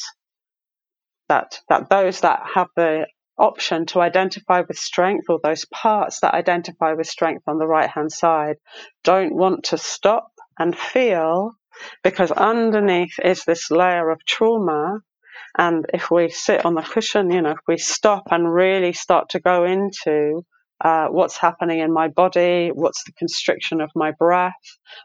that, that those that have the option to identify with strength or those parts that identify with strength on the right hand side don't want to stop and feel because underneath is this layer of trauma. And if we sit on the cushion, you know, if we stop and really start to go into uh, what's happening in my body, what's the constriction of my breath,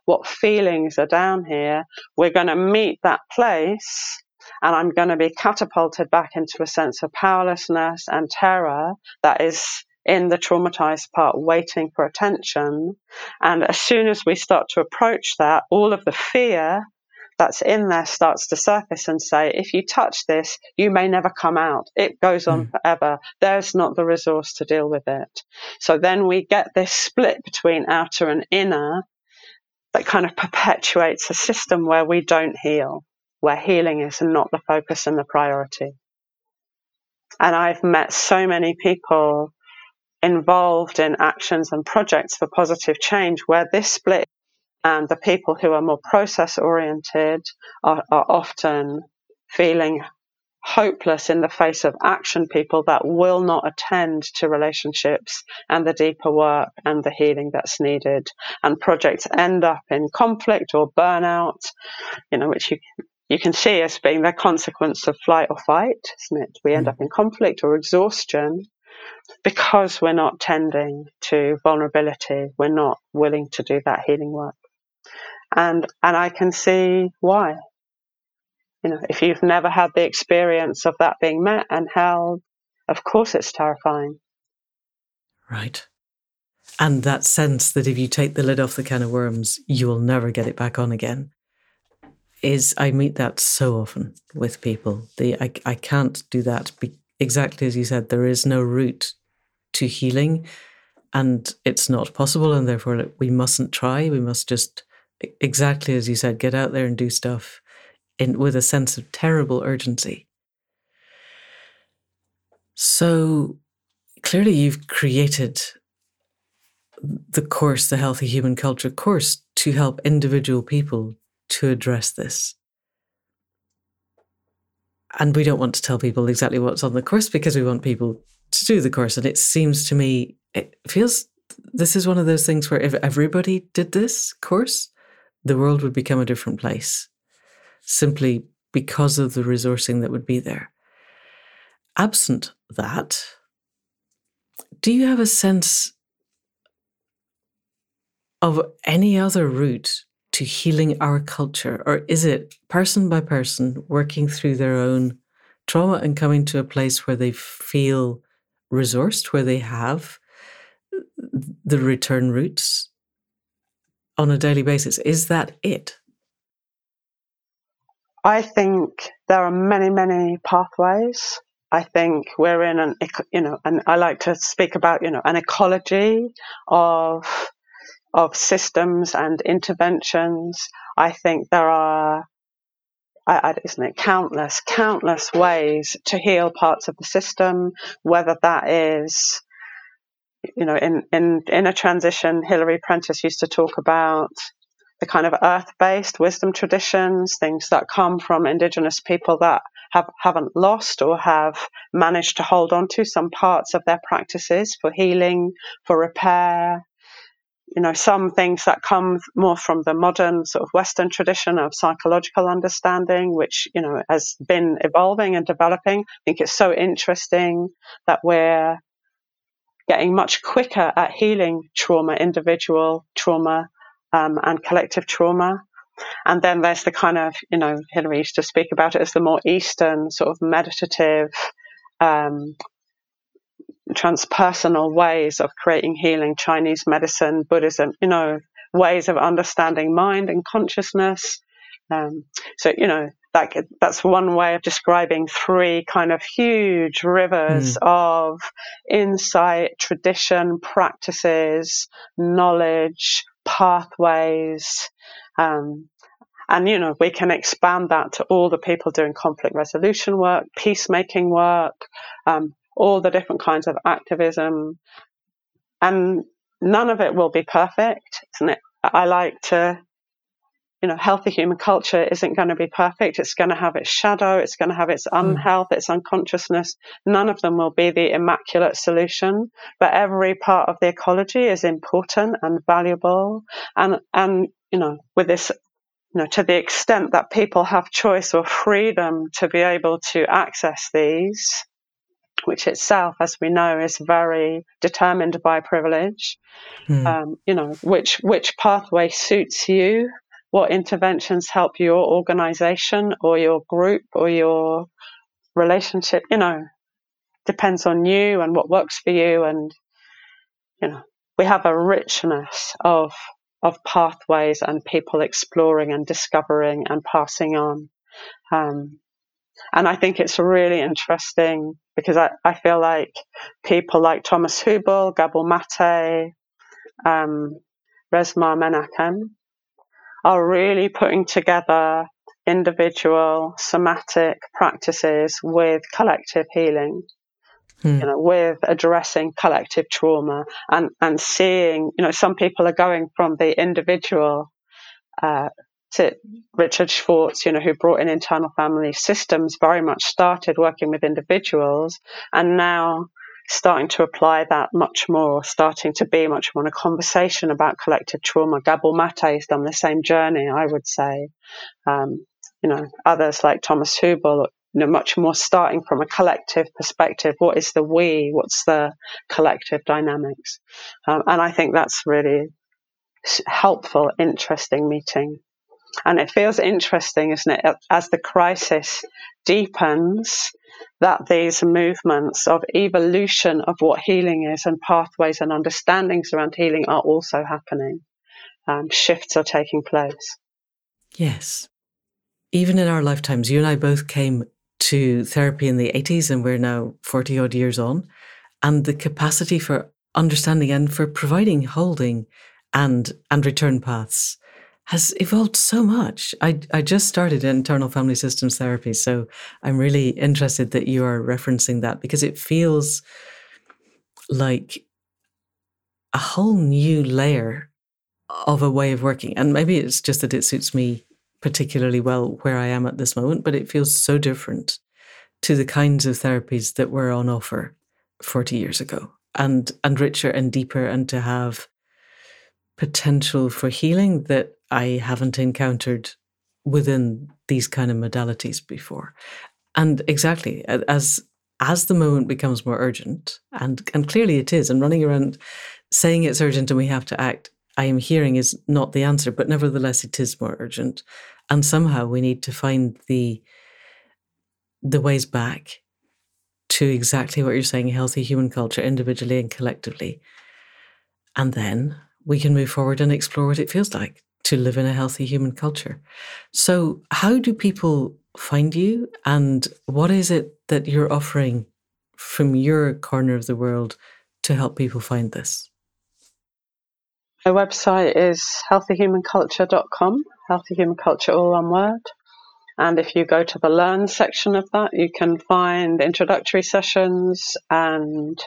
what feelings are down here, we're going to meet that place and I'm going to be catapulted back into a sense of powerlessness and terror that is in the traumatized part waiting for attention. And as soon as we start to approach that, all of the fear that's in there starts to surface and say, if you touch this, you may never come out. It goes on mm. forever. There's not the resource to deal with it. So then we get this split between outer and inner that kind of perpetuates a system where we don't heal, where healing is not the focus and the priority. And I've met so many people involved in actions and projects for positive change where this split and the people who are more process oriented are, are often feeling hopeless in the face of action people that will not attend to relationships and the deeper work and the healing that's needed. And projects end up in conflict or burnout, you know, which you you can see as being the consequence of flight or fight, isn't it? We end mm. up in conflict or exhaustion because we're not tending to vulnerability. We're not willing to do that healing work and and I can see why. You know, if you've never had the experience of that being met and held, of course it's terrifying. Right. And that sense that if you take the lid off the can of worms, you will never get it back on again. Is I meet that so often with people. The I I can't do that. Be, exactly as you said, there is no route to healing, and it's not possible, and therefore we mustn't try. We must just exactly as you said, get out there and do stuff in with a sense of terrible urgency. So clearly, you've created the course, the Healthy Human Culture course, to help individual people to address this. And we don't want to tell people exactly what's on the course because we want people to do the course. And it seems to me, it feels this is one of those things where if everybody did this course, the world would become a different place simply because of the resourcing that would be there. Absent that, do you have a sense of any other route to healing our culture? Or is it person by person working through their own trauma and coming to a place where they feel resourced, where they have the return routes on a daily basis. Is that it? I think there are many, many pathways. I think we're in an, you know, and I like to speak about, you know, an ecology of of systems and interventions. I think there are isn't it? Countless, countless ways to heal parts of the system, whether that is, you know, in, in, in a transition, Hilary Prentice used to talk about the kind of earth based wisdom traditions, things that come from indigenous people that have, haven't lost or have managed to hold on to some parts of their practices for healing, for repair, you know, some things that come more from the modern sort of Western tradition of psychological understanding, which, you know, has been evolving and developing. I think it's so interesting that we're getting much quicker at healing trauma, individual trauma, um, and collective trauma. And then there's the kind of, you know, Hilary used to speak about it as the more Eastern sort of meditative, um, transpersonal ways of creating healing, Chinese medicine, Buddhism, you know, ways of understanding mind and consciousness. Um, so, you know, that, that's one way of describing three kind of huge rivers mm. of insight, tradition, practices, knowledge, pathways. Um, and, you know, we can expand that to all the people doing conflict resolution work, peacemaking work, um, all the different kinds of activism. And none of it will be perfect, isn't it? I like to, you know, healthy human culture isn't going to be perfect. It's going to have its shadow. It's going to have its hmm. unhealth, its unconsciousness. None of them will be the immaculate solution, but every part of the ecology is important and valuable. And, and, you know, with this you know, to the extent that people have choice or freedom to be able to access these, which itself, as we know, is very determined by privilege. Mm. Um, you know, which which pathway suits you, what interventions help your organization or your group or your relationship. You know, depends on you and what works for you, and you know, we have a richness of of pathways and people exploring and discovering and passing on. Um, and I think it's really interesting because I, I feel like people like Thomas Hübl, Gabor Mate, um, Resmaa Menakem are really putting together individual somatic practices with collective healing. Hmm. You know, with addressing collective trauma and, and seeing, you know, some people are going from the individual uh, to Richard Schwartz, you know, who brought in internal family systems, very much started working with individuals and now starting to apply that much more, starting to be much more in a conversation about collective trauma. Gabor Mate has done the same journey, I would say. Um, you know, others like Thomas Hübl, you know, much more starting from a collective perspective. What is the we? What's the collective dynamics? Um, and I think that's really helpful, interesting meeting. And it feels interesting, isn't it, as the crisis deepens, that these movements of evolution of what healing is and pathways and understandings around healing are also happening. Um, shifts are taking place. Yes. Even in our lifetimes, you and I both came to therapy in the 80s and we're now 40 odd years on. And the capacity for understanding and for providing holding and and return paths has evolved so much. I, I just started internal family systems therapy, so I'm really interested that you are referencing that because it feels like a whole new layer of a way of working. And maybe it's just that it suits me particularly well where I am at this moment, but it feels so different to the kinds of therapies that were on offer 40 years ago and and richer and deeper and to have potential for healing that I haven't encountered within these kind of modalities before. And exactly as as the moment becomes more urgent, and and clearly it is, and running around saying it's urgent and we have to act, I am hearing is not the answer, but nevertheless it is more urgent. And somehow we need to find the the ways back to exactly what you're saying, healthy human culture, individually and collectively. And then we can move forward and explore what it feels like to live in a healthy human culture. So, how do people find you, and what is it that you're offering from your corner of the world to help people find this? My website is healthyhumanculture.com, healthy human culture, all one word. And if you go to the Learn section of that, you can find introductory sessions and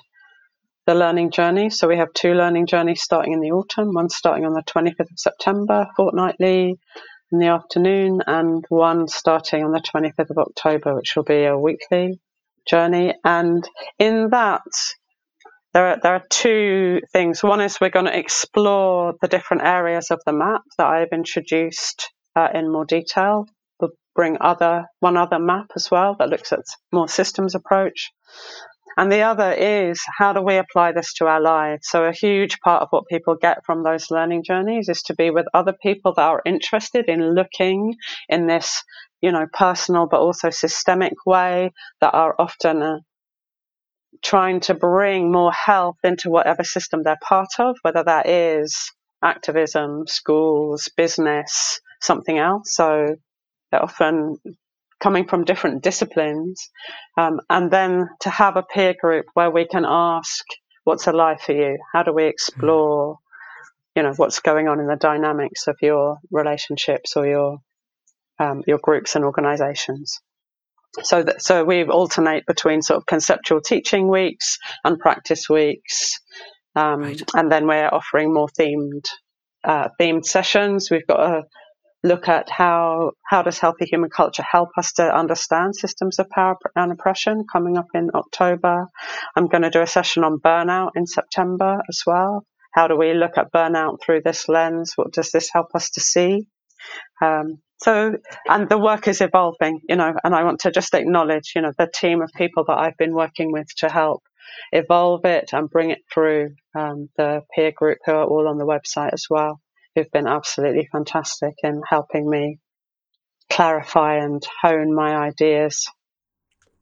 the learning journey. So we have two learning journeys starting in the autumn, one starting on the 25th of September, fortnightly in the afternoon, and one starting on the 25th of October, which will be a weekly journey. And in that, there are, there are two things. One is we're going to explore the different areas of the map that I've introduced uh, in more detail. We'll bring other one other map as well that looks at more systems approach. And the other is how do we apply this to our lives? So a huge part of what people get from those learning journeys is to be with other people that are interested in looking in this, you know, personal but also systemic way that are often uh, trying to bring more health into whatever system they're part of, whether that is activism, schools, business, something else. So they're often coming from different disciplines. Um, and then to have a peer group where we can ask, what's alive for you? How do we explore, you know, what's going on in the dynamics of your relationships or your, um, your groups and organizations? so that so we alternate between sort of conceptual teaching weeks and practice weeks, um, right. and then we're offering more themed uh, themed sessions. We've got a look at how how does healthy human culture help us to understand systems of power and oppression coming up in October. I'm going to do a session on burnout in September as well. How do we look at burnout through this lens? What does this help us to see? Um, so, and the work is evolving, you know, and I want to just acknowledge, you know, the team of people that I've been working with to help evolve it and bring it through um, the peer group who are all on the website as well, who've been absolutely fantastic in helping me clarify and hone my ideas.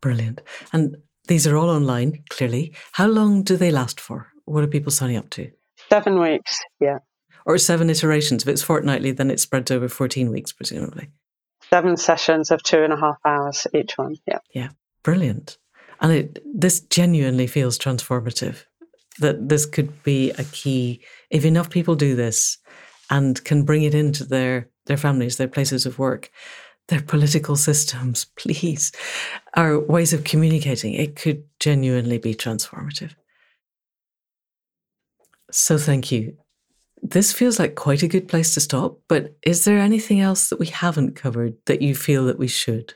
Brilliant. And these are all online, clearly. How long do they last for? What are people signing up to? Seven weeks, yeah or seven iterations. If it's fortnightly, then it spreads over 14 weeks, presumably. Seven sessions of two and a half hours each one. Yeah. Yeah. Brilliant. And it, this genuinely feels transformative that this could be a key. If enough people do this and can bring it into their, their families, their places of work, their political systems, please, our ways of communicating, it could genuinely be transformative. So thank you this feels like quite a good place to stop, but is there anything else that we haven't covered that you feel that we should?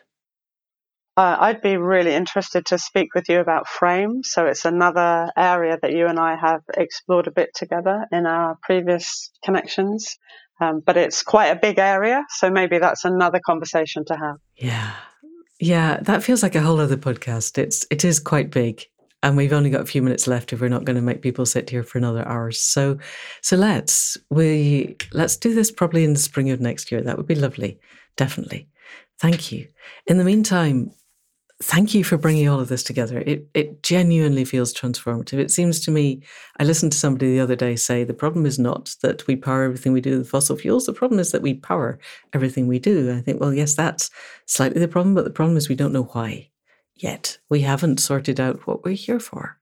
Uh, I'd be really interested to speak with you about frame. So it's another area that you and I have explored a bit together in our previous connections. Um, but it's quite a big area, so maybe that's another conversation to have. Yeah, yeah, that feels like a whole other podcast. It's it is quite big, and we've only got a few minutes left if we're not going to make people sit here for another hour so so let's we let's do this probably in the spring of next year that would be lovely definitely thank you in the meantime thank you for bringing all of this together it it genuinely feels transformative it seems to me i listened to somebody the other day say the problem is not that we power everything we do with fossil fuels the problem is that we power everything we do i think well yes that's slightly the problem but the problem is we don't know why yet. We haven't sorted out what we're here for.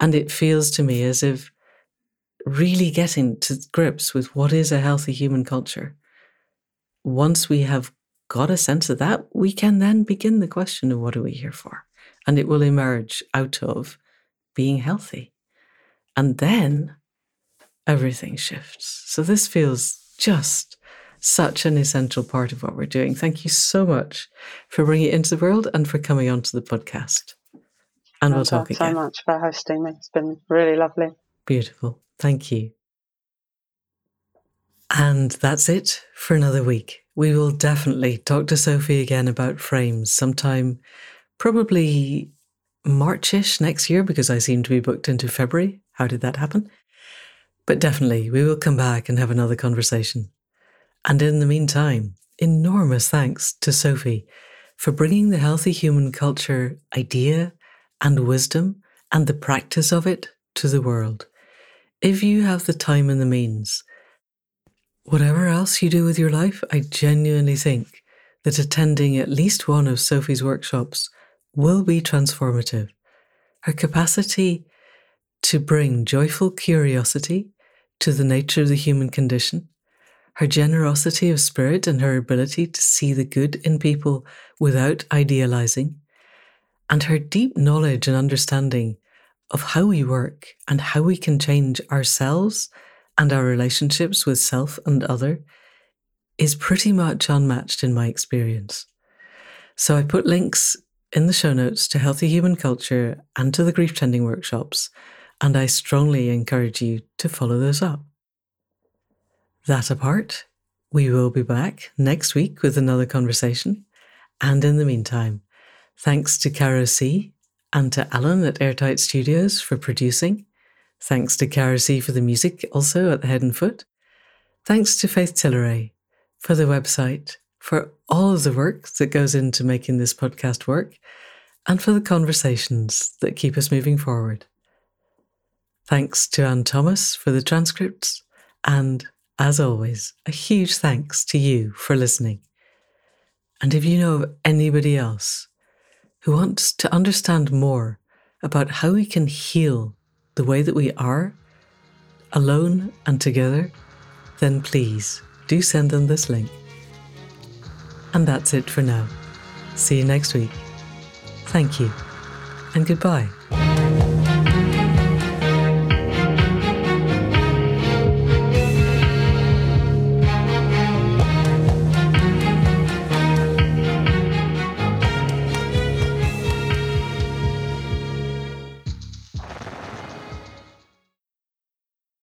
And it feels to me as if really getting to grips with what is a healthy human culture, once we have got a sense of that, we can then begin the question of what are we here for? And it will emerge out of being healthy. And then everything shifts. So this feels just such an essential part of what we're doing. Thank you so much for bringing it into the world and for coming onto the podcast. And we'll talk again. so much for hosting me. It's been really lovely. Beautiful. Thank you. And that's it for another week. We will definitely talk to Sophy again about frames sometime, probably Marchish next year, because I seem to be booked into February. How did that happen? But definitely, we will come back and have another conversation. And in the meantime, enormous thanks to Sophy for bringing the healthy human culture idea and wisdom and the practice of it to the world. If you have the time and the means, whatever else you do with your life, I genuinely think that attending at least one of Sophy's workshops will be transformative. Her capacity to bring joyful curiosity to the nature of the human condition her generosity of spirit and her ability to see the good in people without idealizing, and her deep knowledge and understanding of how we work and how we can change ourselves and our relationships with self and other is pretty much unmatched in my experience. So I put links in the show notes to Healthy Human Culture and to the Grief Tending workshops, and I strongly encourage you to follow those up. That apart, we will be back next week with another conversation. And in the meantime, thanks to Caro C and to Alan at Airtight Studios for producing. Thanks to C for the music, also at the head and foot. Thanks to Faith Tilleray for the website, for all of the work that goes into making this podcast work, and for the conversations that keep us moving forward. Thanks to Anne Thomas for the transcripts, and as always, a huge thanks to you for listening. And if you know of anybody else who wants to understand more about how we can heal the way that we are, alone and together, then please do send them this link. And that's it for now. See you next week. Thank you, and goodbye.